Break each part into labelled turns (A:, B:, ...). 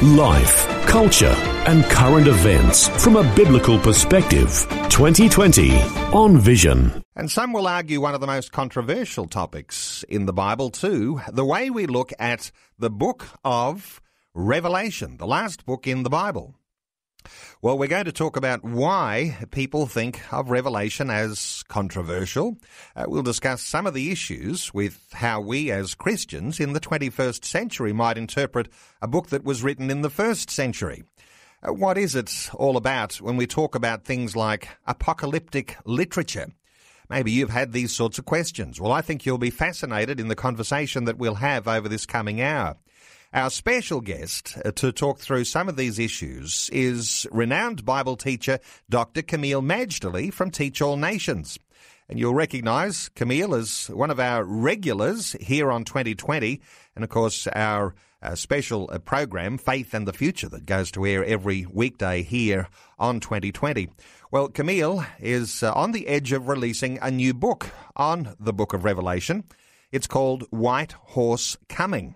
A: Life, culture, and current events from a biblical perspective. 2020 on Vision.
B: And some will argue one of the most controversial topics in the Bible, too the way we look at the book of Revelation, the last book in the Bible. Well, we're going to talk about why people think of Revelation as controversial. Uh, we'll discuss some of the issues with how we as Christians in the 21st century might interpret a book that was written in the first century. Uh, what is it all about when we talk about things like apocalyptic literature? Maybe you've had these sorts of questions. Well, I think you'll be fascinated in the conversation that we'll have over this coming hour. Our special guest uh, to talk through some of these issues is renowned Bible teacher Dr. Kameel Majdali from Teach All Nations. And you'll recognise Kameel as one of our regulars here on 2020, and of course, our uh, special uh, program, Faith and the Future, that goes to air every weekday here on 2020. Well, Kameel is uh, on the edge of releasing a new book on the book of Revelation. It's called White Horse Coming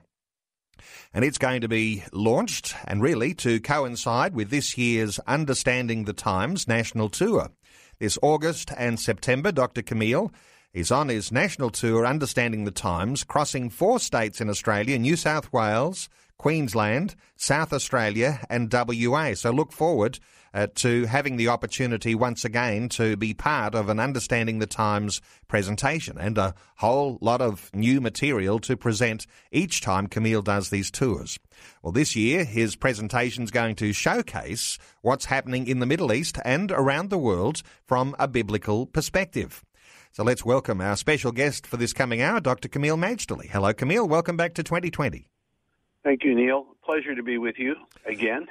B: and it's going to be launched and really to coincide with this year's Understanding the Times national tour. This August and September, Dr. Kameel is on his national tour Understanding the Times, crossing four states in Australia New South Wales, Queensland, South Australia, and WA. So look forward uh, to having the opportunity once again to be part of an Understanding the Times presentation and a whole lot of new material to present each time Kameel does these tours. Well, this year, his presentation is going to showcase what's happening in the Middle East and around the world from a biblical perspective. So let's welcome our special guest for this coming hour, Dr. Kameel Majdali. Hello, Kameel. Welcome back to 2020.
C: Thank you, Neil. Pleasure to be with you again.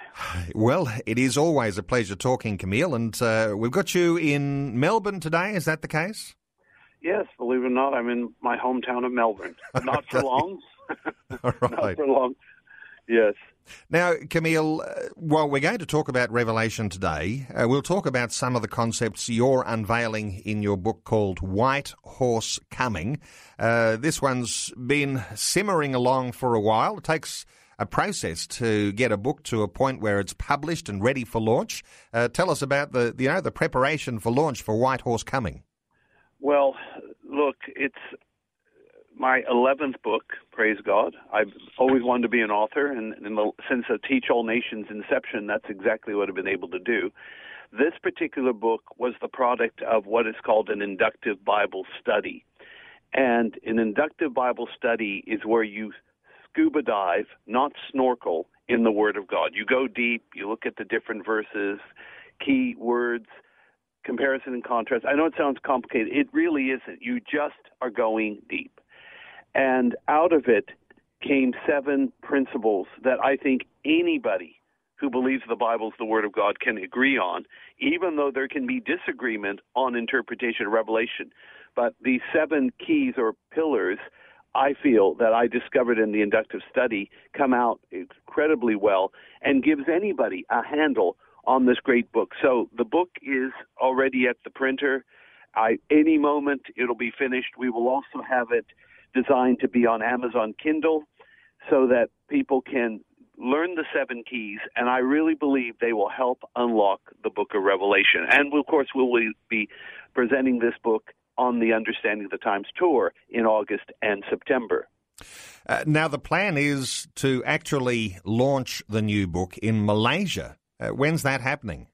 B: Well, it is always a pleasure talking, Kameel, and uh, we've got you in Melbourne today. Is that the case?
C: Yes, believe it or not, I'm in my hometown of Melbourne. Not for long.
B: right.
C: not for long. Yes.
B: Now, Kameel, uh, while we're going to talk about Revelation today, uh, we'll talk about some of the concepts you're unveiling in your book called White Horse Coming. Uh, this one's been simmering along for a while. It takes a process to get a book to a point where it's published and ready for launch. Uh, tell us about the you know the preparation for launch for White Horse Coming.
C: Well, look, it's my 11th book, praise God. I've always wanted to be an author, and, the, since the Teach All Nations inception, that's exactly what I've been able to do. This particular book was the product of what is called an inductive Bible study. And an inductive Bible study is where you scuba dive, not snorkel, in the Word of God. You go deep, you look at the different verses, key words, comparison and contrast. I know it sounds complicated. It really isn't. You just are going deep. And out of it came seven principles that I think anybody who believes the Bible is the Word of God can agree on, even though there can be disagreement on interpretation of Revelation. But these seven keys or pillars, I feel that I discovered in the inductive study come out incredibly well and gives anybody a handle on this great book. So the book is already at the printer. I, any moment it'll be finished. We will also have it designed to be on Amazon Kindle so that people can learn the seven keys, and I really believe they will help unlock the book of Revelation. And of course, we will be presenting this book on the Understanding the Times tour in August and September.
B: Uh, now, the plan is to actually launch the new book in Malaysia. Uh, when's that happening?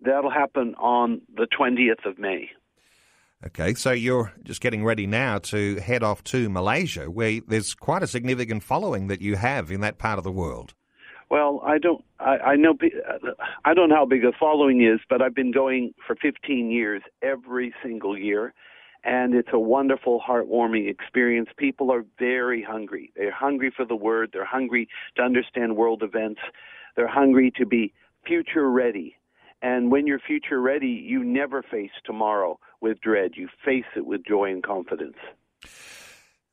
C: That'll happen on the 20th of May.
B: Okay, so you're just getting ready now to head off to Malaysia, where there's quite a significant following that you have in that part of the world.
C: Well, I don't. I, I know. I don't know how big the following is, but I've been going for 15 years, every single year, and it's a wonderful, heartwarming experience. People are very hungry. They're hungry for the word. They're hungry to understand world events. They're hungry to be future ready And when you're future ready, you never face tomorrow with dread. You face it with joy and confidence.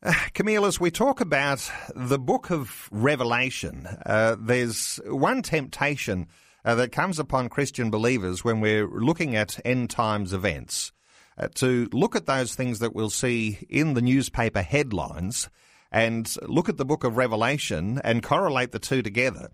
B: Uh, Kameel, as we talk about the book of Revelation, uh, there's one temptation uh, that comes upon Christian believers when we're looking at end times events uh, to look at those things that we'll see in the newspaper headlines and look at the book of Revelation and correlate the two together.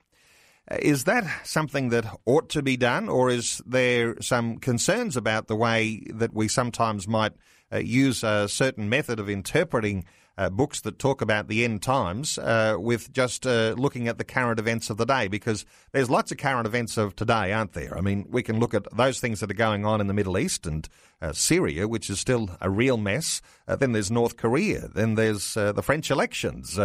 B: Uh, is that something that ought to be done, or is there some concerns about the way that we sometimes might uh, use a certain method of interpreting uh, books that talk about the end times uh, with just uh, looking at the current events of the day because there's lots of current events of today, aren't there? I mean, we can look at those things that are going on in the Middle East and uh, Syria, which is still a real mess. Uh, then there's North Korea. Then there's the French elections.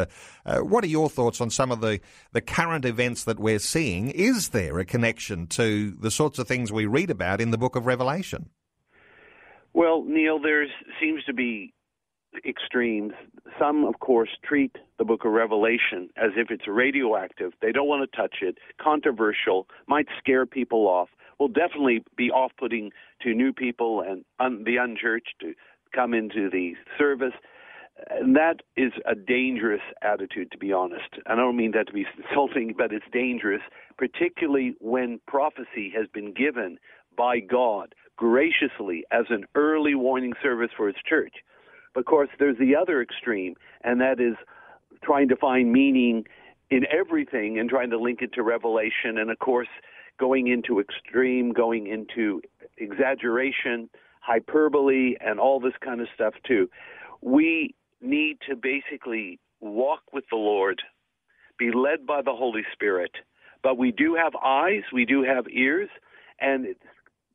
B: what are your thoughts on some of the, the current events that we're seeing? Is there a connection to the sorts of things we read about in the book of Revelation?
C: Well, Neil, there seems to be extremes. Some, of course, treat the book of Revelation as if it's radioactive. They don't want to touch it, controversial, might scare people off, will definitely be off putting to new people and un- the unchurched to come into the service. And that is a dangerous attitude, to be honest. I don't mean that to be insulting, but it's dangerous, particularly when prophecy has been given by God graciously as an early warning service for His church. But of course, there's the other extreme, and that is trying to find meaning in everything and trying to link it to Revelation, and of course, going into extreme, going into exaggeration, hyperbole, and all this kind of stuff too. We need to basically walk with the Lord, be led by the Holy Spirit, but we do have eyes, we do have ears, and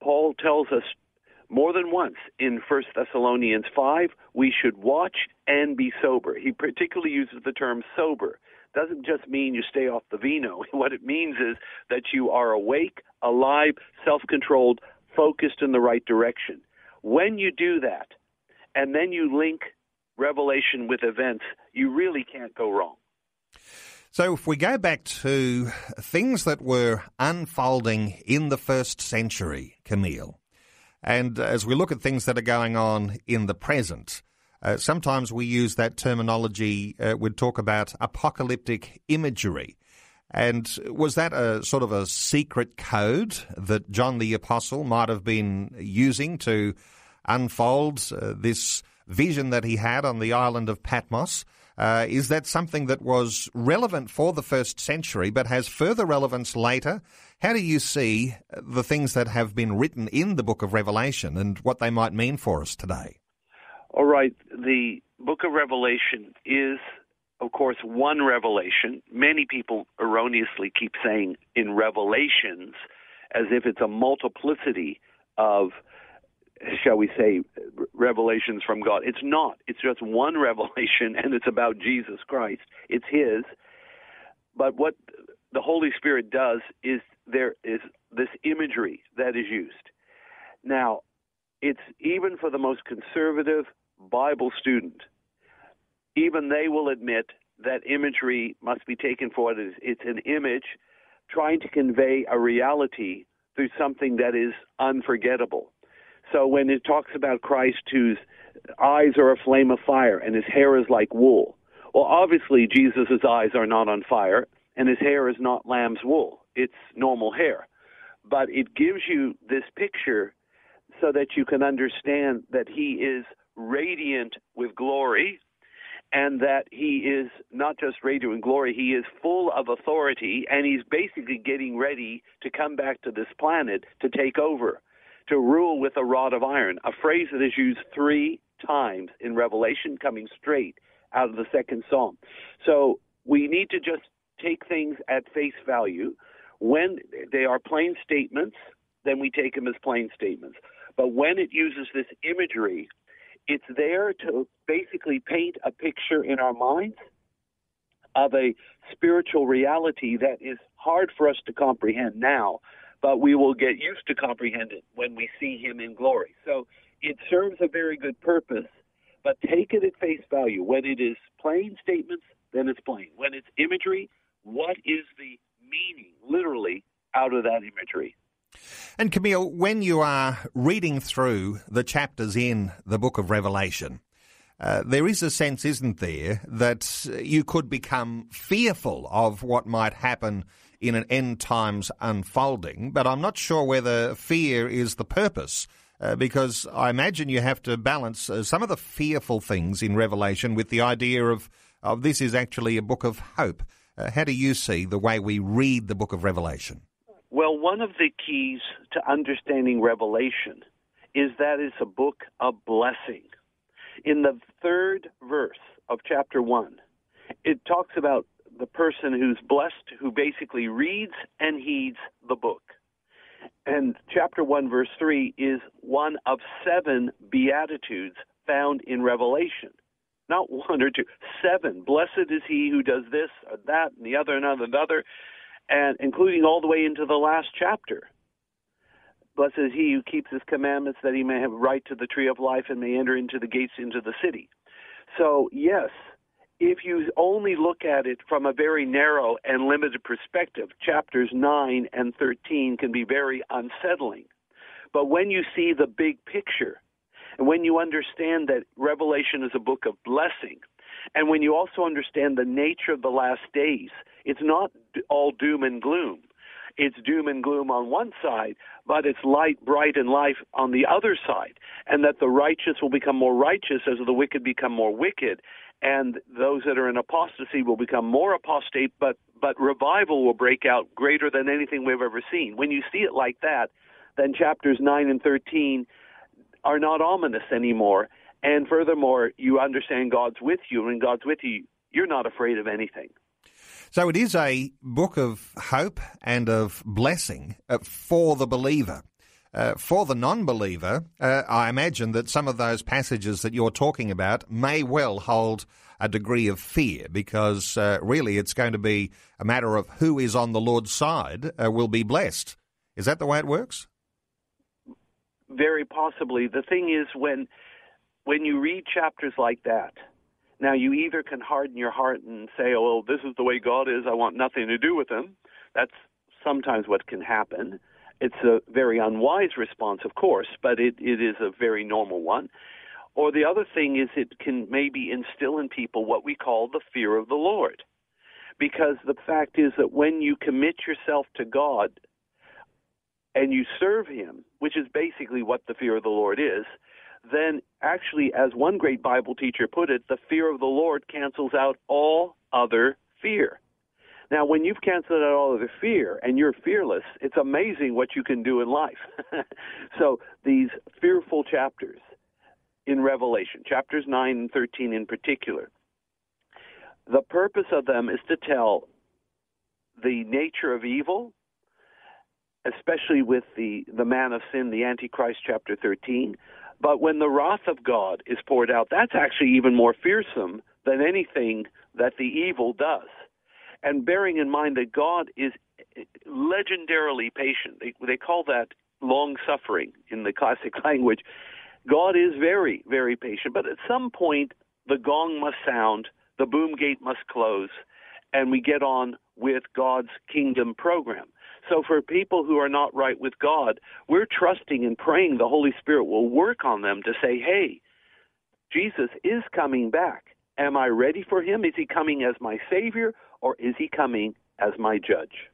C: Paul tells us more than once in 1 Thessalonians 5, we should watch and be sober. He particularly uses the term sober. Doesn't just mean you stay off the vino. What it means is that you are awake, alive, self controlled, focused in the right direction. When you do that, and then you link revelation with events, you really can't go wrong.
B: So, if we go back to things that were unfolding in the first century, Kameel, and as we look at things that are going on in the present, uh, sometimes we use that terminology, uh, we'd talk about apocalyptic imagery. And was that a sort of a secret code that John the Apostle might have been using to unfold uh, this vision that he had on the island of Patmos? Uh, is that something that was relevant for the first century but has further relevance later? How do you see the things that have been written in the book of Revelation and what they might mean for us today?
C: All right. The book of Revelation is, of course, one revelation. Many people erroneously keep saying in revelations as if it's a multiplicity of shall we say, revelations from God. It's not. It's just one revelation, and it's about Jesus Christ. It's His. But what the Holy Spirit does is there is this imagery that is used. Now, it's even for the most conservative Bible student, even they will admit that imagery must be taken for what it is. It's an image trying to convey a reality through something that is unforgettable. So when it talks about Christ whose eyes are a flame of fire and his hair is like wool, well, obviously Jesus' eyes are not on fire and his hair is not lamb's wool. It's normal hair. But it gives you this picture so that you can understand that he is radiant with glory and that he is not just radiant with glory, he is full of authority and he's basically getting ready to come back to this planet to take over to rule with a rod of iron, a phrase that is used three times in Revelation, coming straight out of the second psalm. So we need to just take things at face value. When they are plain statements, then we take them as plain statements. But when it uses this imagery, it's there to basically paint a picture in our minds of a spiritual reality that is hard for us to comprehend now, but we will get used to comprehend it when we see him in glory. So it serves a very good purpose, but take it at face value. When it is plain statements, then it's plain. When it's imagery, what is the meaning, literally, out of that imagery?
B: And Kameel, when you are reading through the chapters in the book of Revelation, uh, there is a sense, isn't there, that you could become fearful of what might happen in an end times unfolding, but I'm not sure whether fear is the purpose. Uh, because I imagine you have to balance uh, some of the fearful things in Revelation with the idea of, of this is actually a book of hope. Uh, how do you see the way we read the book of Revelation?
C: Well, one of the keys to understanding Revelation is that it's a book of blessing. In the third verse of chapter 1, it talks about the person who's blessed who basically reads and heeds the book. And chapter 1, verse 3 is one of seven Beatitudes found in Revelation. Not one or two, seven. Blessed is he who does this or that and the other and another, and including all the way into the last chapter. Blessed is he who keeps his commandments that he may have right to the tree of life and may enter into the gates into the city. So, yes, if you only look at it from a very narrow and limited perspective, chapters 9 and 13 can be very unsettling. But when you see the big picture, and when you understand that Revelation is a book of blessing, and when you also understand the nature of the last days, it's not all doom and gloom. It's doom and gloom on one side, but it's light, bright, and life on the other side. And that the righteous will become more righteous as the wicked become more wicked and those that are in apostasy will become more apostate, but but revival will break out greater than anything we've ever seen. When you see it like that, then chapters nine and thirteen are not ominous anymore. And furthermore, you understand God's with you, and God's with you, you're not afraid of anything.
B: So it is a book of hope and of blessing uh, for the believer. Uh, for the non believer, uh, I imagine that some of those passages that you're talking about may well hold a degree of fear because uh, really it's going to be a matter of who is on the Lord's side uh, will be blessed. Is that the way it works?
C: Very possibly. The thing is, when when you read chapters like that, now you either can harden your heart and say, "Oh, well, this is the way God is. I want nothing to do with Him." That's sometimes what can happen. It's a very unwise response, of course, but it, it is a very normal one. Or the other thing is it can maybe instill in people what we call the fear of the Lord. Because the fact is that when you commit yourself to God and you serve Him, which is basically what the fear of the Lord is, then actually, as one great Bible teacher put it, the fear of the Lord cancels out all other fear. Now, when you've canceled out all of the fear and you're fearless, it's amazing what you can do in life. so, these fearful chapters in Revelation, chapters 9 and 13 in particular, the purpose of them is to tell the nature of evil, especially with the, the man of sin, the Antichrist, chapter 13. But when the wrath of God is poured out, that's actually even more fearsome than anything that the evil does and bearing in mind that God is eh, legendarily patient. They, they call that long suffering in the classic language. God is very, very patient, but at some point the gong must sound, the boom gate must close, and we get on with God's kingdom program. So for people who are not right with God, we're trusting and praying the Holy Spirit will work on them to say, hey, Jesus is coming back. Am I ready for him? Is he coming as my Savior or is he coming as my judge?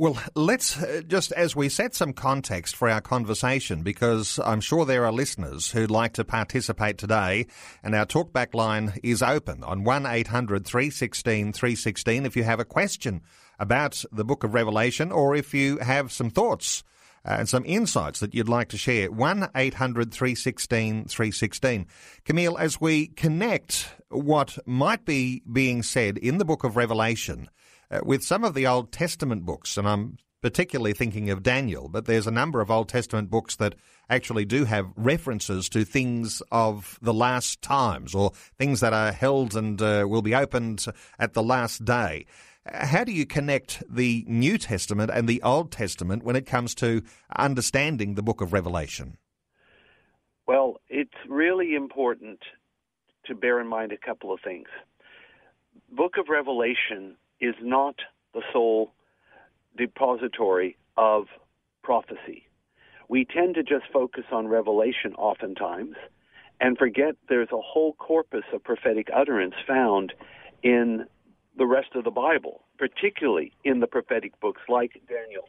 B: Well, let's uh, just as we set some context for our conversation, because I'm sure there are listeners who'd like to participate today, and our talkback line is open on 1 800 316 316 if you have a question about the book of Revelation or if you have some thoughts uh, and some insights that you'd like to share. 1 800 316 316. Kameel, as we connect what might be being said in the book of Revelation uh, with some of the Old Testament books, and I'm particularly thinking of Daniel, but there's a number of Old Testament books that actually do have references to things of the last times or things that are held and uh, will be opened at the last day. How do you connect the New Testament and the Old Testament when it comes to understanding the book of Revelation?
C: Well, it's really important to bear in mind a couple of things. Book of Revelation is not the sole depository of prophecy. We tend to just focus on revelation oftentimes and forget there's a whole corpus of prophetic utterance found in the rest of the Bible, particularly in the prophetic books like Daniel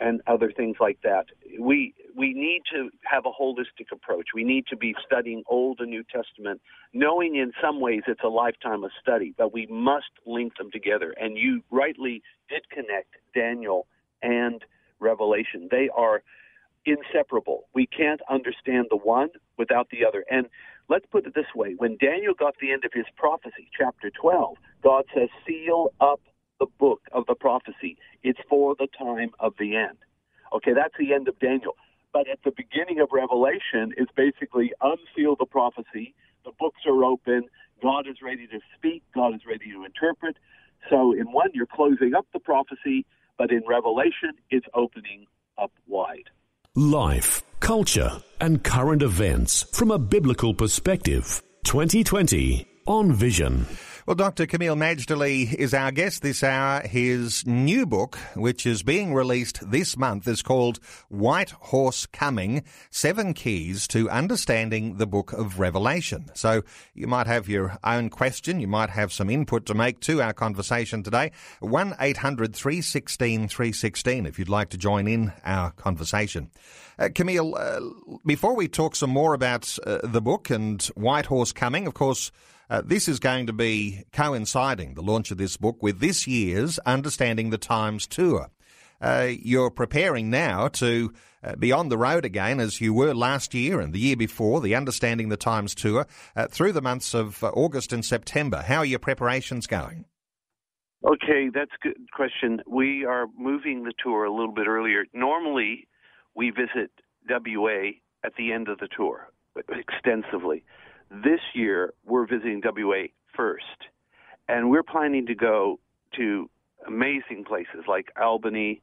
C: and other things like that. We we need to have a holistic approach. We need to be studying Old and New Testament, knowing in some ways it's a lifetime of study, but we must link them together. And you rightly did connect Daniel and Revelation. They are inseparable. We can't understand the one without the other. And let's put it this way when Daniel got the end of his prophecy, chapter 12, God says, Seal up the book of the prophecy. It's for the time of the end. Okay, that's the end of Daniel. But at the beginning of Revelation, it's basically unseal the prophecy. The books are open. God is ready to speak. God is ready to interpret. So in one, you're closing up the prophecy, but in Revelation, it's opening up wide.
A: Life, culture, and current events from a biblical perspective. 2020 on Vision.
B: Well, Dr. Kameel Majdali is our guest this hour. His new book, which is being released this month, is called White Horse Coming Seven Keys to Understanding the Book of Revelation. So you might have your own question. You might have some input to make to our conversation today. 1 800 316 316 if you'd like to join in our conversation. Uh, Kameel, uh, before we talk some more about uh, the book and White Horse Coming, of course, uh, this is going to be coinciding, the launch of this book, with this year's Understanding the Times tour. Uh, you're preparing now to uh, be on the road again as you were last year and the year before, the Understanding the Times tour, uh, through the months of uh, August and September. How are your preparations going?
C: Okay, that's a good question. We are moving the tour a little bit earlier. Normally, we visit WA at the end of the tour extensively. This year, we're visiting WA first, and we're planning to go to amazing places like Albany.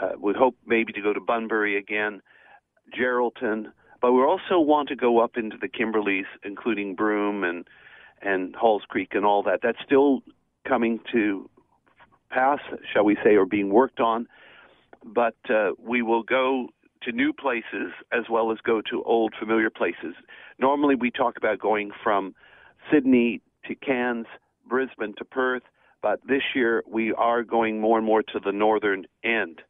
C: Uh, we hope maybe to go to Bunbury again, Geraldton, but we also want to go up into the Kimberleys, including Broome and and Halls Creek and all that. That's still coming to pass, shall we say, or being worked on. But uh, we will go to new places as well as go to old familiar places. Normally, we talk about going from Sydney to Cairns, Brisbane to Perth, but this year we are going more and more to the northern end.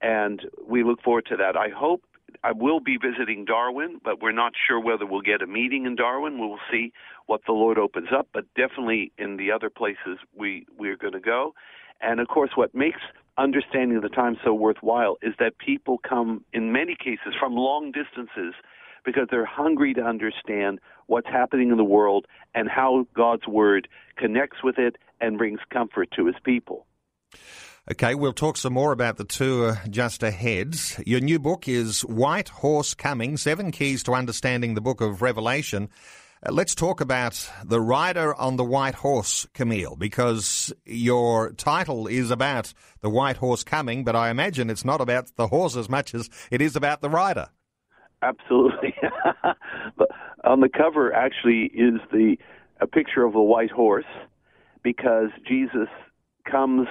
C: And we look forward to that. I hope I will be visiting Darwin, but we're not sure whether we'll get a meeting in Darwin. We will see what the Lord opens up, but definitely in the other places we we're going to go. And of course, what makes understanding the time so worthwhile is that people come, in many cases, from long distances because they're hungry to understand what's happening in the world and how God's Word connects with it and brings comfort to His people.
B: Okay, we'll talk some more about the tour just ahead. Your new book is White Horse Coming Seven Keys to Understanding the Book of Revelation. Uh, let's talk about the rider on the white horse, Kameel, because your title is about the white horse coming, but I imagine it's not about the horse as much as it is about the rider.
C: Absolutely. but on the cover actually is the a picture of a white horse because Jesus comes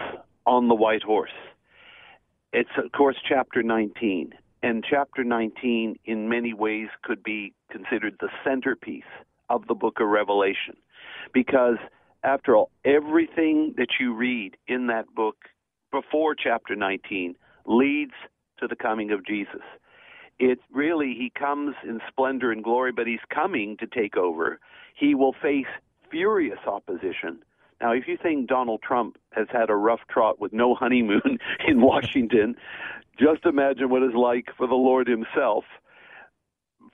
C: on the white horse. It's of course chapter 19 and chapter 19 in many ways could be considered the centerpiece of the book of Revelation. Because after all, everything that you read in that book before chapter 19 leads to the coming of Jesus. It really, he comes in splendor and glory, but he's coming to take over. He will face furious opposition. Now, if you think Donald Trump has had a rough trot with no honeymoon in Washington, just imagine what it's like for the Lord himself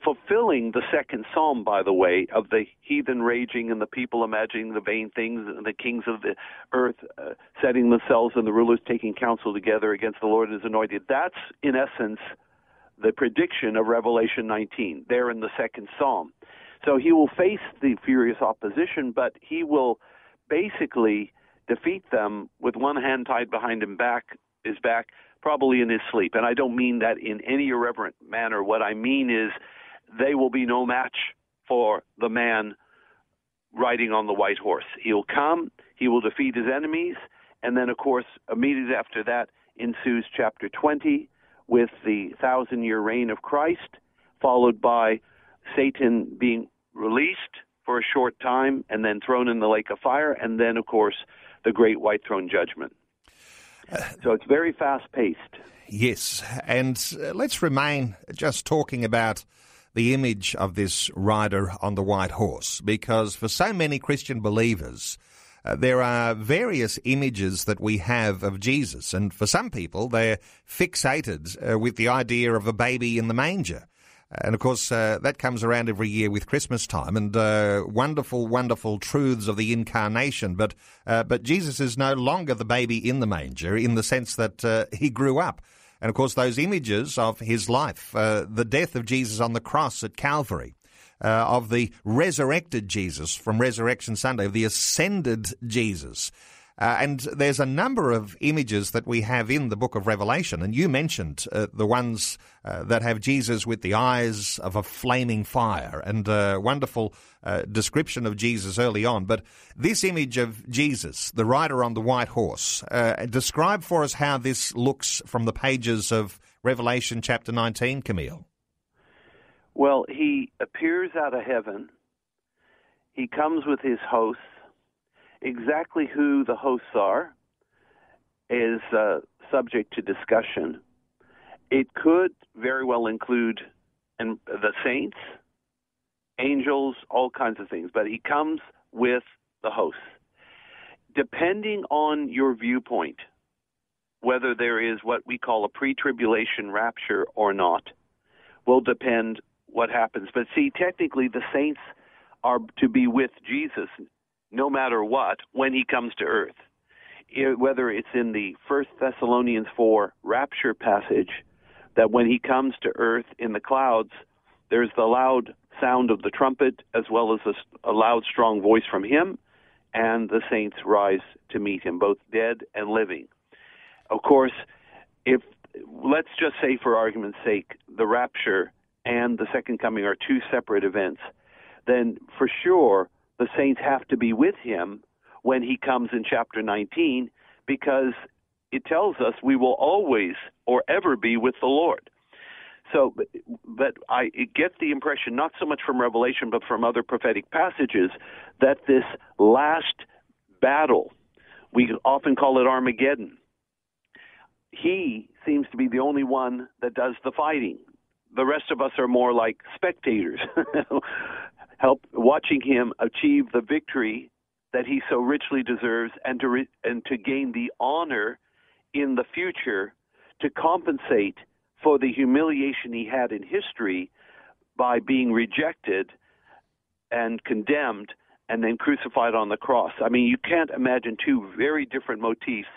C: fulfilling the second psalm, by the way, of the heathen raging and the people imagining the vain things and the kings of the earth uh, setting themselves and the rulers taking counsel together against the Lord and his anointed. That's, in essence, the prediction of Revelation 19, there in the second psalm. So he will face the furious opposition, but he will basically defeat them with one hand tied behind him back his back probably in his sleep and i don't mean that in any irreverent manner what i mean is they will be no match for the man riding on the white horse. He'll come, he will defeat his enemies, and then, of course, immediately after that, ensues chapter 20 with the thousand year reign of Christ, followed by Satan being released for a short time and then thrown in the lake of fire, and then, of course, the great white throne judgment. So it's very fast paced.
B: Yes, and uh, let's remain just talking about the image of this rider on the white horse, because for so many Christian believers, uh, there are various images that we have of Jesus, and for some people, they're fixated uh, with the idea of a baby in the manger. And of course, uh, that comes around every year with Christmas time and uh, wonderful, wonderful truths of the incarnation. But, uh, but Jesus is no longer the baby in the manger in the sense that uh, he grew up. And of course, those images of his life, uh, the death of Jesus on the cross at Calvary, uh, of the resurrected Jesus from Resurrection Sunday, of the ascended Jesus, uh, and there's a number of images that we have in the book of Revelation, and you mentioned uh, the ones uh, that have Jesus with the eyes of a flaming fire, and a wonderful uh, description of Jesus early on. But this image of Jesus, the rider on the white horse, uh, describe for us how this looks from the pages of Revelation chapter 19, Kameel.
C: Well, he appears out of heaven. He comes with his hosts exactly who the hosts are is uh, subject to discussion. It could very well include and the saints, angels, all kinds of things, but he comes with the hosts. Depending on your viewpoint, whether there is what we call a pre-tribulation rapture or not, will depend what happens. But see, technically, the saints are to be with Jesus no matter what when he comes to earth. whether it's in the First Thessalonians 4 rapture passage, that when he comes to earth in the clouds, there's the loud sound of the trumpet as well as a, a loud, strong voice from him, and the saints rise to meet him, both dead and living. Of course, if let's just say, for argument's sake, the rapture and the second coming are two separate events, then for sure the saints have to be with him when he comes in chapter 19 because it tells us we will always or ever be with the Lord. So, but I get the impression, not so much from Revelation, but from other prophetic passages, that this last battle, we often call it Armageddon, he seems to be the only one that does the fighting. The rest of us are more like spectators help watching him achieve the victory that he so richly deserves and to re- and to gain the honor in the future to compensate for the humiliation he had in history by being rejected and condemned and then crucified on the cross. I mean, you can't imagine two very different motifs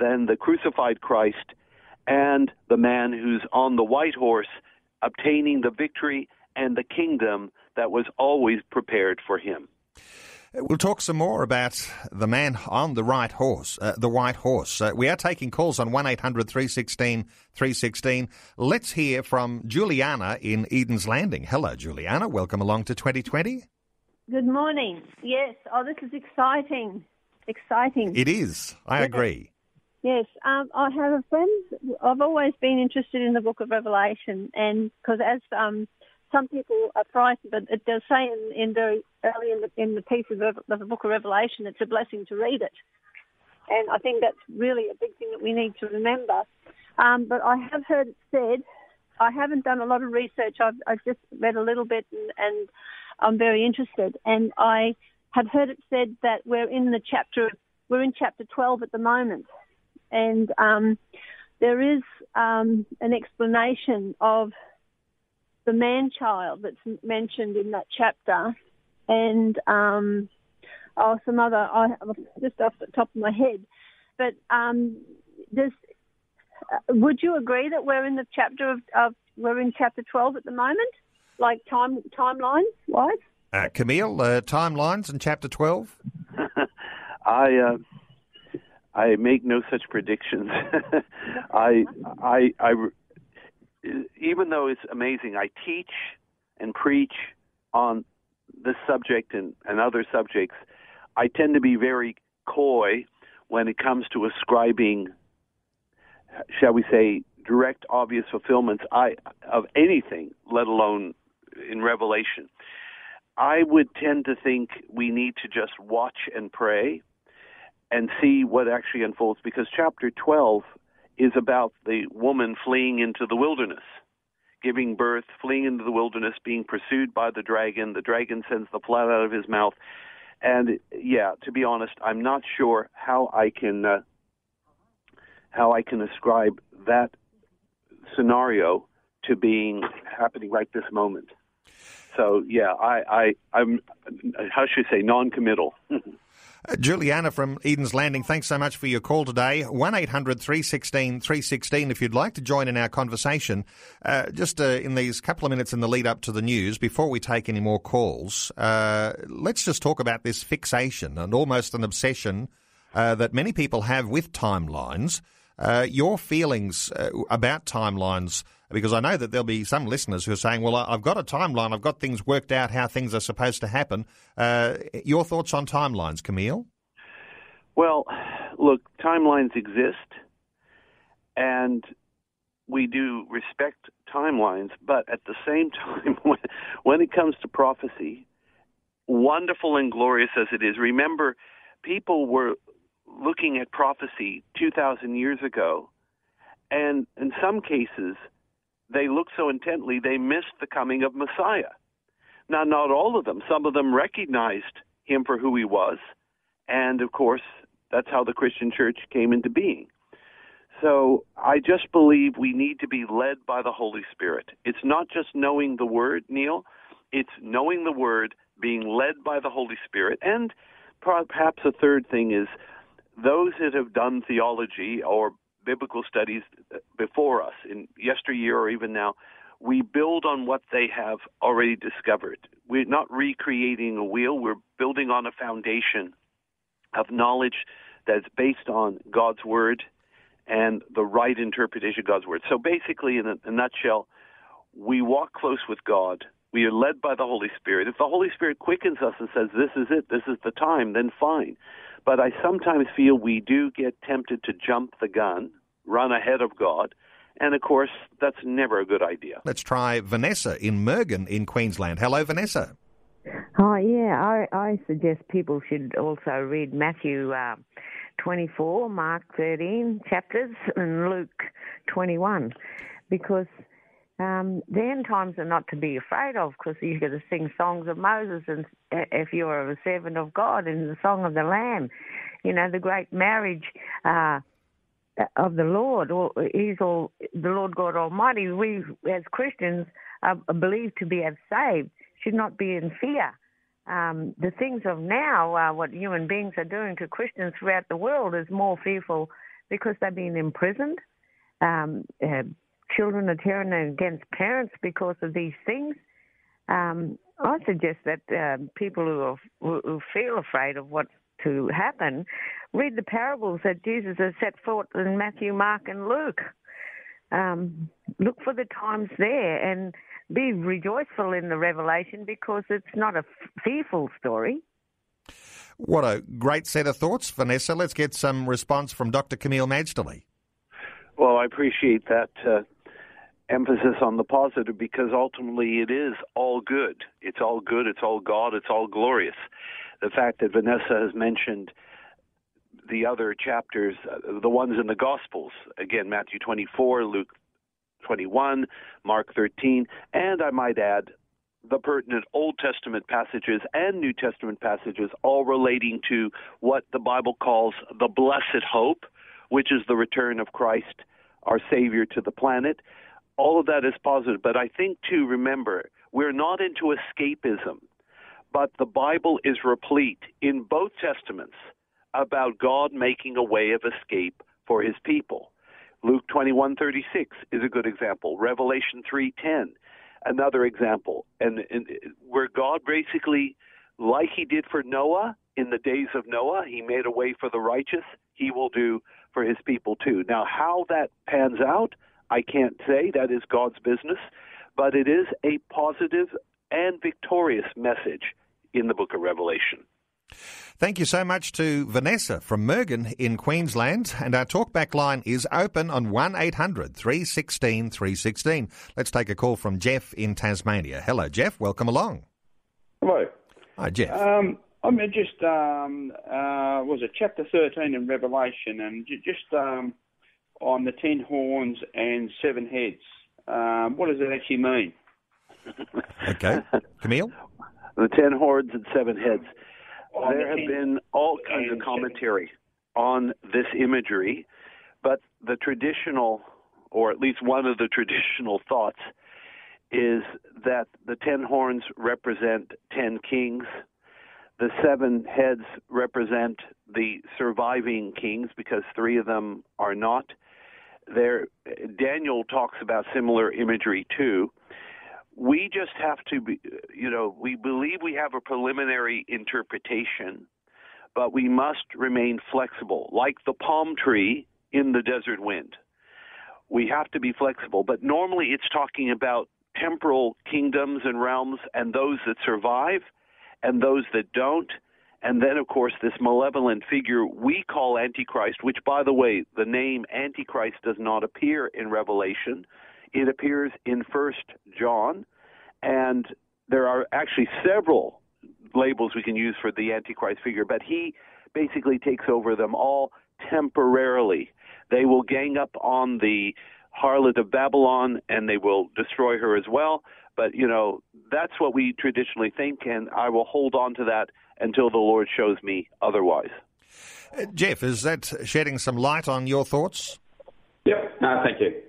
C: than the crucified Christ and the man who's on the white horse obtaining the victory and the kingdom that was always prepared for him.
B: We'll talk some more about the man on the right horse, uh, the white horse. Uh, we are taking calls on 1 800 316 316. Let's hear from Juliana in Eden's Landing. Hello, Juliana. Welcome along to 2020.
D: Good morning. Yes. Oh, this is exciting. Exciting.
B: It is. I yes. agree.
D: Yes. Um, I have a friend. I've always been interested in the book of Revelation, and because as um, some people are frightened, but it does say in, in very early in the, in the piece of, of the book of Revelation, it's a blessing to read it. And I think that's really a big thing that we need to remember. Um, but I have heard it said, I haven't done a lot of research. I've, I've just read a little bit and, and I'm very interested. And I have heard it said that we're in the chapter, we're in chapter 12 at the moment. And um, there is um, an explanation of the man child that's mentioned in that chapter, and um, oh, some other, I, just off the top of my head. But um, does, uh, would you agree that we're in the chapter of, of we're in chapter twelve at the moment, like time timeline wise?
B: Uh, Kameel, uh, timelines in chapter twelve.
C: I uh, I make no such predictions. I I I even though it's amazing, I teach and preach on this subject and, and other subjects. I tend to be very coy when it comes to ascribing shall we say, direct, obvious fulfillments I, of anything, let alone in Revelation. I would tend to think we need to just watch and pray and see what actually unfolds because chapter 12 is about the woman fleeing into the wilderness, giving birth, fleeing into the wilderness, being pursued by the dragon. The dragon sends the blood out of his mouth. And yeah, to be honest, I'm not sure how I can uh, how I can ascribe that scenario to being happening right this moment. So yeah, I, I I'm how should I say non-committal.
B: Uh, Juliana from Eden's Landing, thanks so much for your call today. 1 800 316 316 if you'd like to join in our conversation. Uh, just uh, in these couple of minutes in the lead up to the news, before we take any more calls, uh, let's just talk about this fixation and almost an obsession uh, that many people have with timelines. Uh, your feelings about timelines because I know that there'll be some listeners who are saying, well, I've got a timeline, I've got things worked out how things are supposed to happen. Uh, your thoughts on timelines, Kameel?
C: Well, look, timelines exist, and we do respect timelines, but at the same time, when, when it comes to prophecy, wonderful and glorious as it is, remember, people were looking at prophecy 2,000 years ago, and in some cases, they looked so intently they missed the coming of Messiah. Now, not all of them. Some of them recognized him for who he was, and of course, that's how the Christian church came into being. So I just believe we need to be led by the Holy Spirit. It's not just knowing the Word, Neil. It's knowing the Word, being led by the Holy Spirit, and perhaps a third thing is those that have done theology or biblical studies before us in yesteryear or even now, we build on what they have already discovered. We're not recreating a wheel, we're building on a foundation of knowledge that's based on God's Word and the right interpretation of God's Word. So basically, in a, a nutshell, we walk close with God. We are led by the Holy Spirit. If the Holy Spirit quickens us and says, This is it, this is the time, then fine. But I sometimes feel we do get tempted to jump the gun, run ahead of God. And of course, that's never a good idea.
B: Let's try Vanessa in Murgon in Queensland. Hello, Vanessa.
E: Oh, yeah. I, I suggest people should also read Matthew uh, 24, Mark 13 chapters, and Luke 21, because um, the end times are not to be afraid of because you're going to sing songs of Moses and if you're a servant of God and the song of the Lamb, you know, the great marriage uh, of the Lord, or He's all the Lord God Almighty. We as Christians are believed to be as saved should not be in fear. Um, the things of now, uh, what human beings are doing to Christians throughout the world, is more fearful because they're being imprisoned. Um, uh, children are turning against parents because of these things. Um, I suggest that uh, people who, are, who feel afraid of what's to happen read the parables that Jesus has set forth in Matthew, Mark, and Luke. Um, look for the times there and be rejoiceful in the revelation because it's not a fearful story.
B: What a great set of thoughts, Vanessa. Let's get some response from Dr. Kameel Majdali.
C: Well, I appreciate that uh, emphasis on the positive because ultimately it is all good. It's all good. It's all God. It's all glorious. The fact that Vanessa has mentioned the other chapters, uh, the ones in the Gospels, again, Matthew 24, Luke 21, Mark 13, and I might add, the pertinent Old Testament passages and New Testament passages, all relating to what the Bible calls the blessed hope, which is the return of Christ, our Savior, to the planet. All of that is positive. But I think, too, remember, we're not into escapism, but the Bible is replete in both Testaments about God making a way of escape for his people. Luke 21:36 is a good example. Revelation 3:10 another example. And, and where God basically like he did for Noah in the days of Noah, he made a way for the righteous, he will do for his people too. Now how that pans out, I can't say, that is God's business, but it is a positive and victorious message in the book of Revelation.
B: Thank you so much to Vanessa from Murgon in Queensland. And our talkback line is open on 1800 316 316. Let's take a call from Jeff in Tasmania. Hello, Jeff. Welcome along.
F: Hello.
B: Hi, Jeff.
F: Um, I'm just, um, uh, was it chapter 13 in Revelation, and just um, on the ten horns and seven heads. Um, what does it actually mean?
B: Okay. Kameel?
C: The ten horns and seven heads. There have been all kinds of commentary on this imagery, but the traditional, or at least one of the traditional thoughts, is that the ten horns represent ten kings, the seven heads represent the surviving kings because three of them are not. There, Daniel talks about similar imagery too. We just have to be, you know, we believe we have a preliminary interpretation, but we must remain flexible, like the palm tree in the desert wind. We have to be flexible, but normally it's talking about temporal kingdoms and realms and those that survive and those that don't. And then, of course, this malevolent figure we call Antichrist, which, by the way, the name Antichrist does not appear in Revelation. It appears in First John, and there are actually several labels we can use for the Antichrist figure, but he basically takes over them all temporarily. They will gang up on the harlot of Babylon and they will destroy her as well. But, you know, that's what we traditionally think, and I will hold on to that until the Lord shows me otherwise.
B: Uh, Jeff, is that shedding some light on your thoughts?
F: Yep. No, thank you.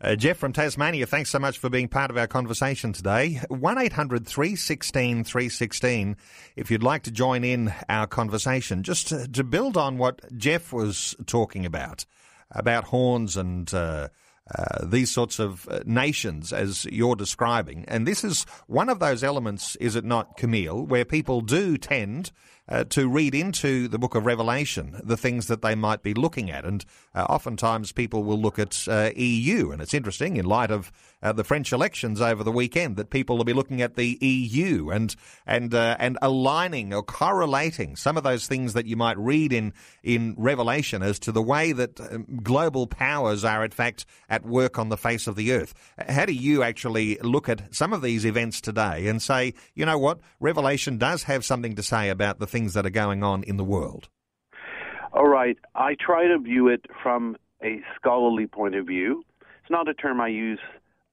B: Uh, Jeff from Tasmania, thanks so much for being part of our conversation today. 1 800 316 316 if you'd like to join in our conversation, just to, to build on what Jeff was talking about, about horns and. Uh, uh, these sorts of uh, nations as you're describing. And this is one of those elements, is it not, Kameel, where people do tend uh, to read into the book of Revelation the things that they might be looking at. And uh, oftentimes people will look at uh, EU, and it's interesting in light of uh, the French elections over the weekend that people will be looking at the EU and and uh, and aligning or correlating some of those things that you might read in in Revelation as to the way that um, global powers are in fact at work on the face of the earth. How do you actually look at some of these events today and say, you know what, Revelation does have something to say about the things things that are going on in the world?
C: All right. I try to view it from a scholarly point of view. It's not a term I use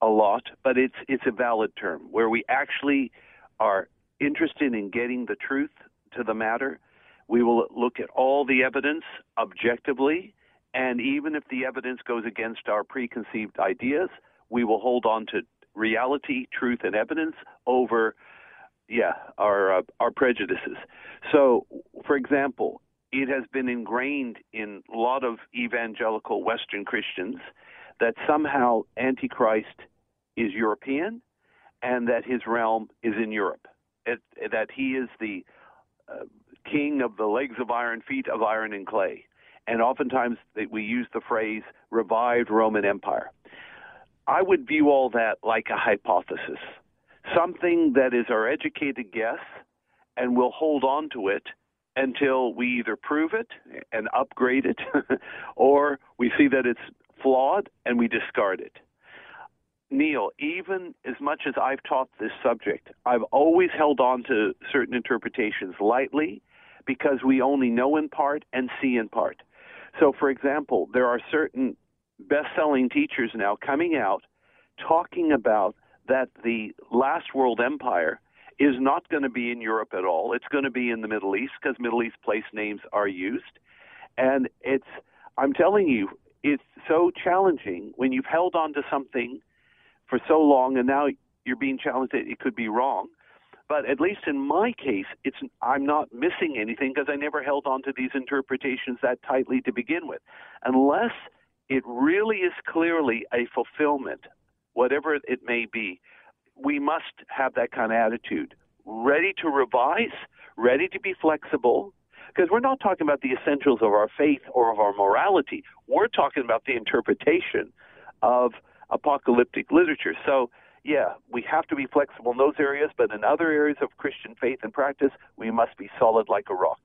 C: a lot, but it's it's a valid term where we actually are interested in getting the truth to the matter. We will look at all the evidence objectively, and even if the evidence goes against our preconceived ideas, we will hold on to reality, truth, and evidence over yeah, our uh, our prejudices. So, for example, it has been ingrained in a lot of evangelical Western Christians that somehow Antichrist is European and that his realm is in Europe. It, that he is the uh, king of the legs of iron, feet of iron and clay. And oftentimes we use the phrase revived Roman Empire. I would view all that like a hypothesis something that is our educated guess, and we'll hold on to it until we either prove it and upgrade it, or we see that it's flawed and we discard it. Neil, even as much as I've taught this subject, I've always held on to certain interpretations lightly because we only know in part and see in part. So, for example, there are certain best selling teachers now coming out talking about that the last world empire is not going to be in Europe at all. It's going to be in the Middle East because Middle East place names are used. And it's, I'm telling you, it's so challenging when you've held on to something for so long and now you're being challenged that it could be wrong. But at least in my case, it's I'm not missing anything because I never held on to these interpretations that tightly to begin with. Unless it really is clearly a fulfillment whatever it may be, we must have that kind of attitude. Ready to revise, ready to be flexible, because we're not talking about the essentials of our faith or of our morality. We're talking about the interpretation of apocalyptic literature. So, yeah, we have to be flexible in those areas, but in other areas of Christian faith and practice, we must be solid like a rock.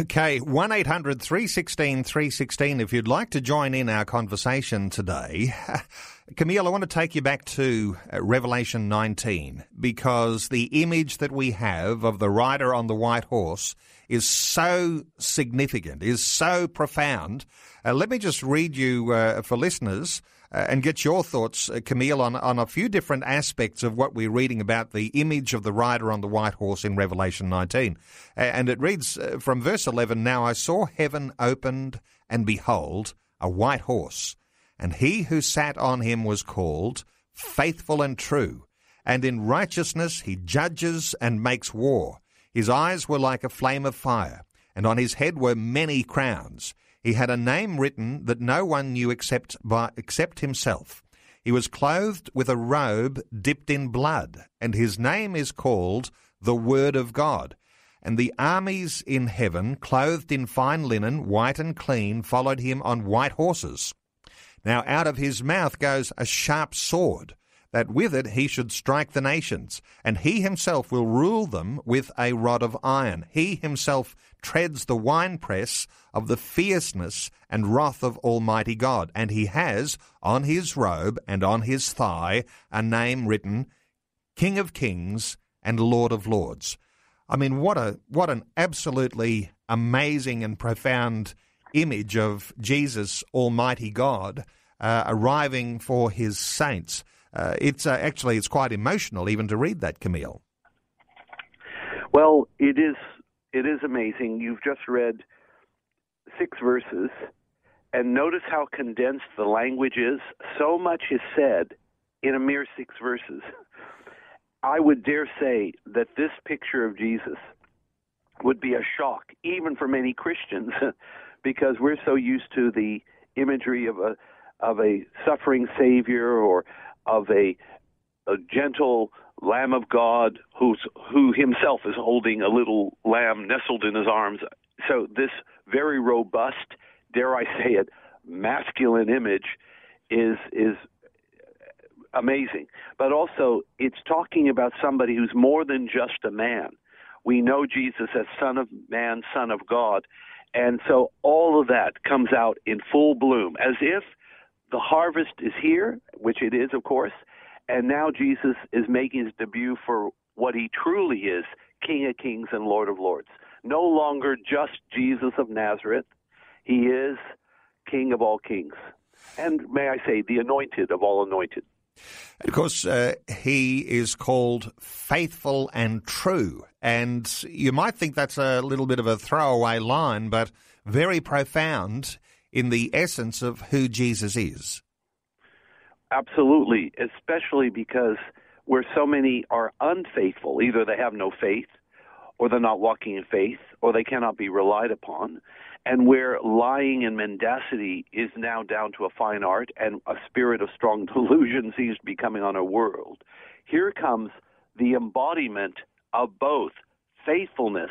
B: Okay, 1 800 316 316 if you'd like to join in our conversation today. Kameel, I want to take you back to uh, Revelation 19 because the image that we have of the rider on the white horse is so significant, is so profound. Uh, let me just read you uh, for listeners uh, and get your thoughts, uh, Kameel, on, on a few different aspects of what we're reading about the image of the rider on the white horse in Revelation 19. Uh, and it reads uh, from verse 11 Now I saw heaven opened, and behold, a white horse, and he who sat on him was called Faithful and True, and in righteousness he judges and makes war. His eyes were like a flame of fire, and on his head were many crowns. He had a name written that no one knew except, by, except himself. He was clothed with a robe dipped in blood, and his name is called the Word of God. And the armies in heaven, clothed in fine linen, white and clean, followed him on white horses. Now out of his mouth goes a sharp sword, that with it he should strike the nations, and he himself will rule them with a rod of iron. He himself treads the winepress of the fierceness and wrath of Almighty God, and he has on his robe and on his thigh a name written King of Kings and Lord of Lords. I mean, what a what an absolutely amazing and profound image of Jesus, Almighty God, uh, arriving for His saints. Uh, it's uh, actually it's quite emotional even to read that, Kameel.
C: Well, it is it is amazing. You've just read six verses, and notice how condensed the language is. So much is said in a mere six verses. I would dare say that this picture of Jesus would be a shock, even for many Christians, because we're so used to the imagery of a of a suffering Savior or of a, a gentle Lamb of God who's, who himself is holding a little lamb nestled in his arms. So, this very robust, dare I say it, masculine image is, is amazing. But also, it's talking about somebody who's more than just a man. We know Jesus as Son of Man, Son of God. And so all of that comes out in full bloom, as if the harvest is here, which it is, of course, and now Jesus is making his debut for what he truly is King of Kings and Lord of Lords. No longer just Jesus of Nazareth, he is King of all kings. And may I say, the anointed of all anointed.
B: Of course, uh, he is called faithful and true. And you might think that's a little bit of a throwaway line, but very profound in the essence of who Jesus is.
C: Absolutely, especially because where so many are unfaithful, either they have no faith, or they're not walking in faith, or they cannot be relied upon, and where lying and mendacity is now down to a fine art and a spirit of strong delusion seems to be coming on a world. Here comes the embodiment of both faithfulness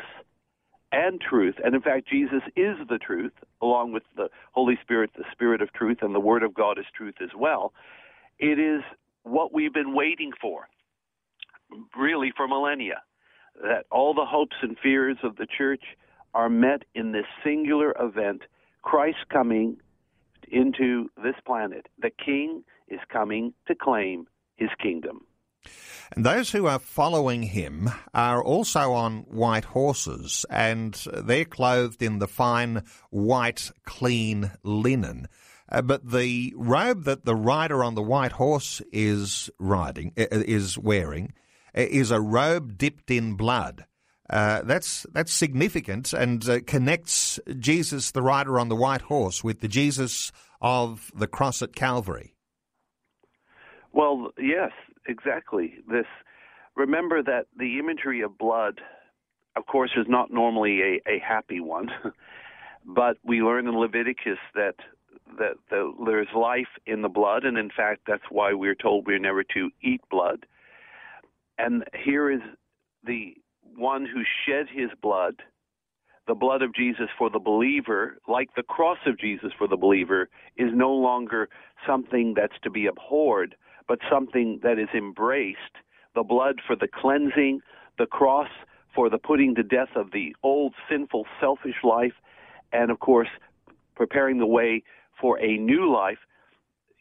C: and truth. And in fact, Jesus is the truth, along with the Holy Spirit, the Spirit of truth, and the Word of God is truth as well. It is what we've been waiting for, really, for millennia. That all the hopes and fears of the church are met in this singular event Christ coming into this planet. The King is coming to claim his kingdom.
B: And those who are following him are also on white horses, and they're clothed in the fine white, clean linen. Uh, but the robe that the rider on the white horse is riding uh, is wearing uh, is a robe dipped in blood. Uh, that's that's significant and uh, connects Jesus, the rider on the white horse, with the Jesus of the cross at Calvary.
C: Well, yes, exactly. This remember that the imagery of blood, of course, is not normally a, a happy one, but we learn in Leviticus that that the, there's life in the blood, and in fact, that's why we're told we're never to eat blood. And here is the one who shed his blood, the blood of Jesus for the believer, like the cross of Jesus for the believer, is no longer something that's to be abhorred, but something that is embraced the blood for the cleansing, the cross for the putting to death of the old sinful, selfish life, and of course, preparing the way for a new life.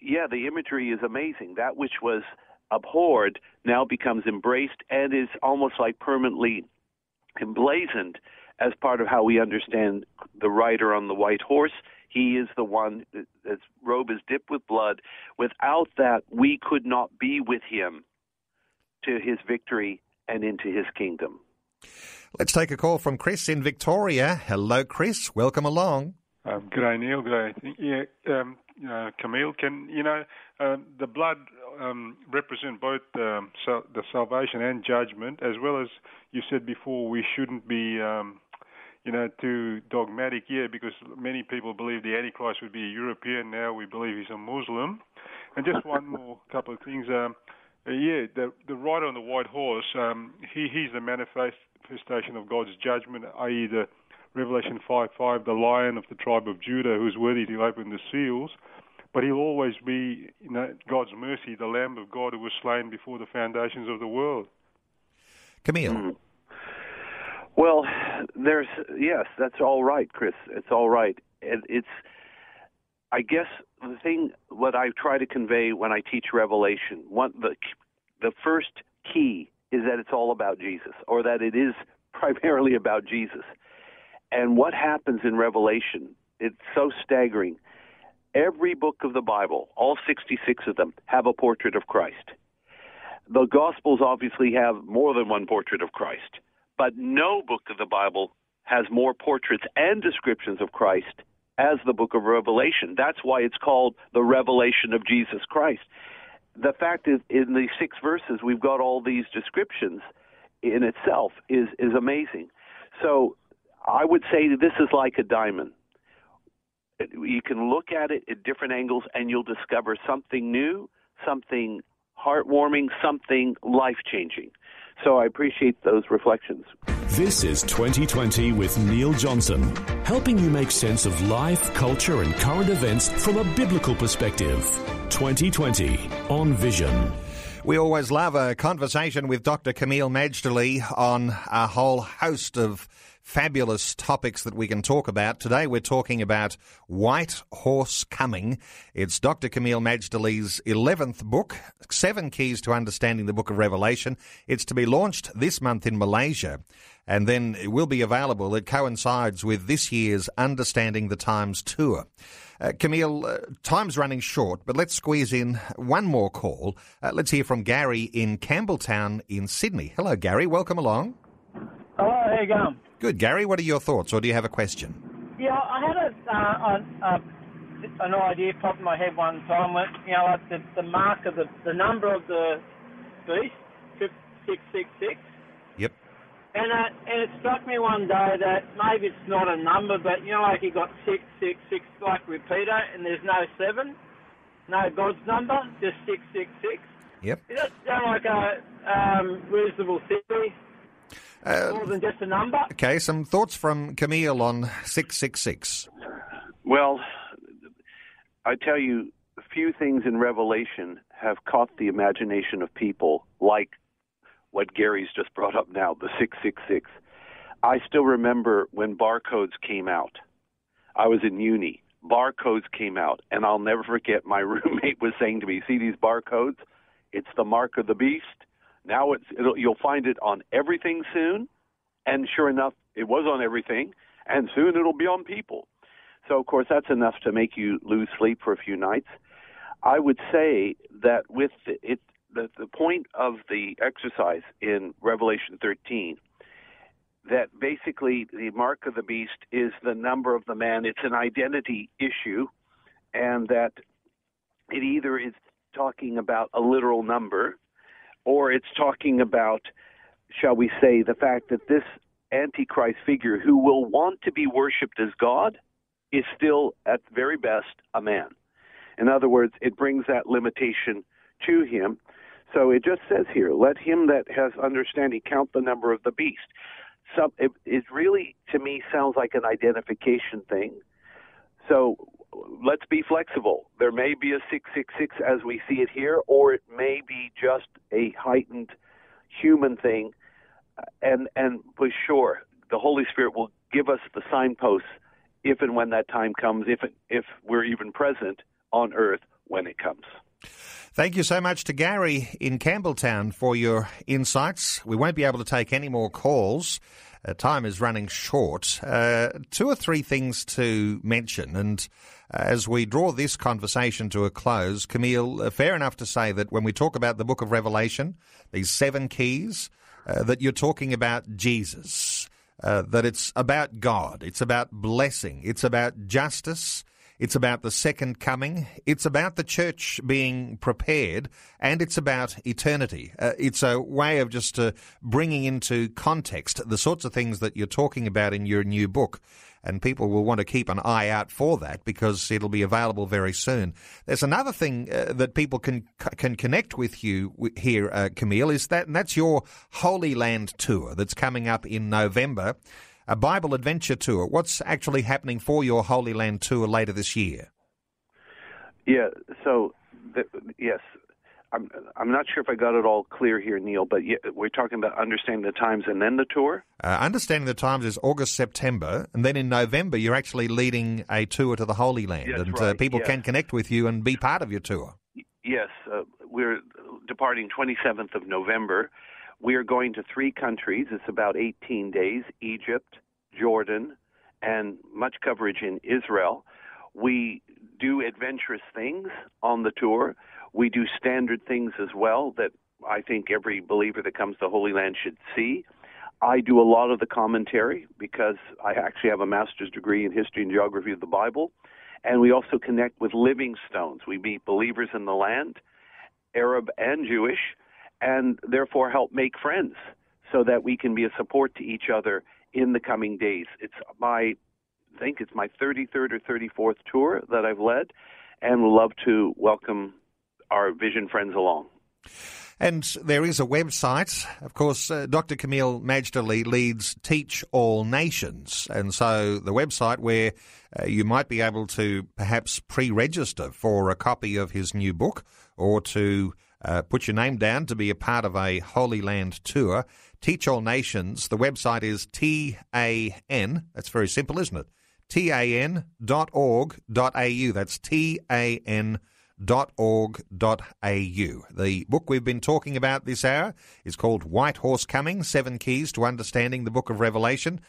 C: Yeah, the imagery is amazing. That which was abhorred now becomes embraced and is almost like permanently emblazoned as part of how we understand the rider on the white horse. He is the one, his robe is dipped with blood. Without that, we could not be with him to his victory and into his kingdom.
B: Let's take a call from Chris in Victoria. Hello, Chris. Welcome along.
G: Um, good day, Neil. Good day. Yeah, um, uh, Kameel, can you know uh, the blood um, represent both um, so the salvation and judgment, as well as you said before, we shouldn't be, um, you know, too dogmatic. Yeah, because many people believe the Antichrist would be a European. Now we believe he's a Muslim. And just one more couple of things. Um, uh, yeah, the the rider on the white horse. Um, he he's the manifestation of God's judgment, i.e. the Revelation 5:5, the Lion of the tribe of Judah, who's worthy to open the seals. But he'll always be, you know, God's mercy, the Lamb of God who was slain before the foundations of the world.
B: Kameel. Mm.
C: Well, there's yes, that's all right, Chris. It's all right. It's I guess the thing what I try to convey when I teach Revelation, one the the first key is that it's all about Jesus, or that it is primarily about Jesus. And what happens in Revelation, it's so staggering. Every book of the Bible, all 66 of them, have a portrait of Christ. The Gospels obviously have more than one portrait of Christ, but no book of the Bible has more portraits and descriptions of Christ as the book of Revelation. That's why it's called the revelation of Jesus Christ. The fact is, in the six verses, we've got all these descriptions in itself is, is amazing. So I would say this is like a diamond. You can look at it at different angles and you'll discover something new, something heartwarming, something life changing. So I appreciate those reflections.
A: This is 2020 with Neil Johnson, helping you make sense of life, culture, and current events from a biblical perspective. 2020 on Vision.
B: We always love a conversation with Dr. Kameel Majdali on a whole host of fabulous topics that we can talk about. Today we're talking about White Horse Coming. It's Dr. Kameel Majdali's 11th book, Seven Keys to Understanding the Book of Revelation. It's to be launched this month in Malaysia and then it will be available. It coincides with this year's Understanding the Times tour. Uh, Kameel, uh, time's running short, but let's squeeze in one more call. Uh, let's hear from Gary in Campbelltown in Sydney. Hello, Gary. Welcome along.
H: Hello, how you going?
B: Good, Gary. What are your thoughts, or do you have a question?
H: Yeah, I had a, uh, a, a an idea pop in my head one time. When, you know, like the, the mark of the the number of the beast, six six six.
B: Yep.
H: And uh, and it struck me one day that maybe it's not a number, but you know, like you got six six six like repeater, and there's no seven, no God's number, just six six six.
B: Yep.
H: Is that sound like a um, reasonable theory? Uh, More than just a number.
B: Okay, some thoughts from Kameel on 666.
C: Well, I tell you, few things in Revelation have caught the imagination of people, like what Gary's just brought up now, the 666. I still remember when barcodes came out. I was in uni. Barcodes came out, and I'll never forget my roommate was saying to me, See these barcodes? It's the mark of the beast now it's you'll find it on everything soon, and sure enough, it was on everything, and soon it'll be on people. So of course that's enough to make you lose sleep for a few nights. I would say that with it, the, the point of the exercise in Revelation 13 that basically the mark of the beast is the number of the man. It's an identity issue, and that it either is talking about a literal number, or it's talking about, shall we say, the fact that this Antichrist figure who will want to be worshipped as God is still, at very best, a man. In other words, it brings that limitation to him. So it just says here, let him that has understanding count the number of the beast. So it, it really, to me, sounds like an identification thing. So let's be flexible. There may be a 666 as we see it here, or it may be just a heightened human thing. And and for sure, the Holy Spirit will give us the signposts if and when that time comes, if if we're even present on Earth when it comes.
B: Thank you so much to Gary in Campbelltown for your insights. We won't be able to take any more calls. Uh, time is running short. Uh, two or three things to mention, and as we draw this conversation to a close, Kameel, uh, fair enough to say that when we talk about the book of Revelation, these seven keys, uh, that you're talking about Jesus. Uh, that it's about God, it's about blessing, it's about justice, it's about the second coming. It's about the church being prepared, and it's about eternity. Uh, it's a way of just uh, bringing into context the sorts of things that you're talking about in your new book. And people will want to keep an eye out for that because it'll be available very soon. There's another thing uh, that people can can connect with you here, uh, Kameel, is that, and that's your Holy Land tour that's coming up in November a Bible adventure tour. What's actually happening for your Holy Land tour later this year?
C: Yeah, so the, yes, I'm I'm not sure if I got it all clear here, Neil. But we're talking about understanding the times and then the tour.
B: Uh, understanding the times is August September, and then in November you're actually leading a tour to the Holy Land,
C: yes,
B: and
C: right.
B: uh, people
C: yes.
B: can connect with you and be part of your tour.
C: Yes, uh, we're departing 27th of November. We are going to three countries. It's about 18 days Egypt, Jordan, and much coverage in Israel. We do adventurous things on the tour. We do standard things as well that I think every believer that comes to Holy Land should see. I do a lot of the commentary because I actually have a master's degree in history and geography of the Bible. And we also connect with living stones. We meet believers in the land, Arab and Jewish, and therefore help make friends so that we can be a support to each other in the coming days. It's my, I think it's my 33rd or 34th tour that I've led, and love to welcome our Vision friends along.
B: And there is a website. Of course, uh, Dr. Kameel Majdali leads Teach All Nations. And so the website where uh, you might be able to perhaps pre register for a copy of his new book or to uh, put your name down to be a part of a Holy Land tour. Teach All Nations. The website is T-A-N. That's very simple, isn't it? T-A-N dot org dot A-U. That's T-A-N dot org dot A-U. The book we've been talking about this hour is called White Horse Coming, Seven Keys to Understanding the Book of Revelation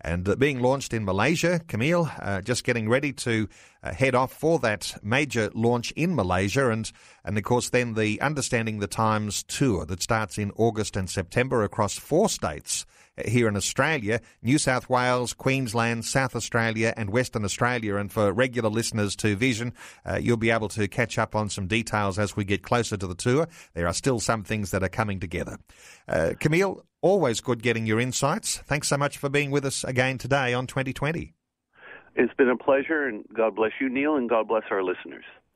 B: and uh, being launched in Malaysia. Kameel, uh, just getting ready to uh, head off for that major launch in Malaysia, and and of course then the Understanding the Times tour that starts in August and September across four states here in Australia, New South Wales, Queensland, South Australia, and Western Australia. And for regular listeners to Vision, uh, you'll be able to catch up on some details as we get closer to the tour. There are still some things that are coming together. Uh, Kameel, always good getting your insights. Thanks so much for being with us again today on 2020.
C: It's been a pleasure, and God bless you, Neil, and God bless our listeners.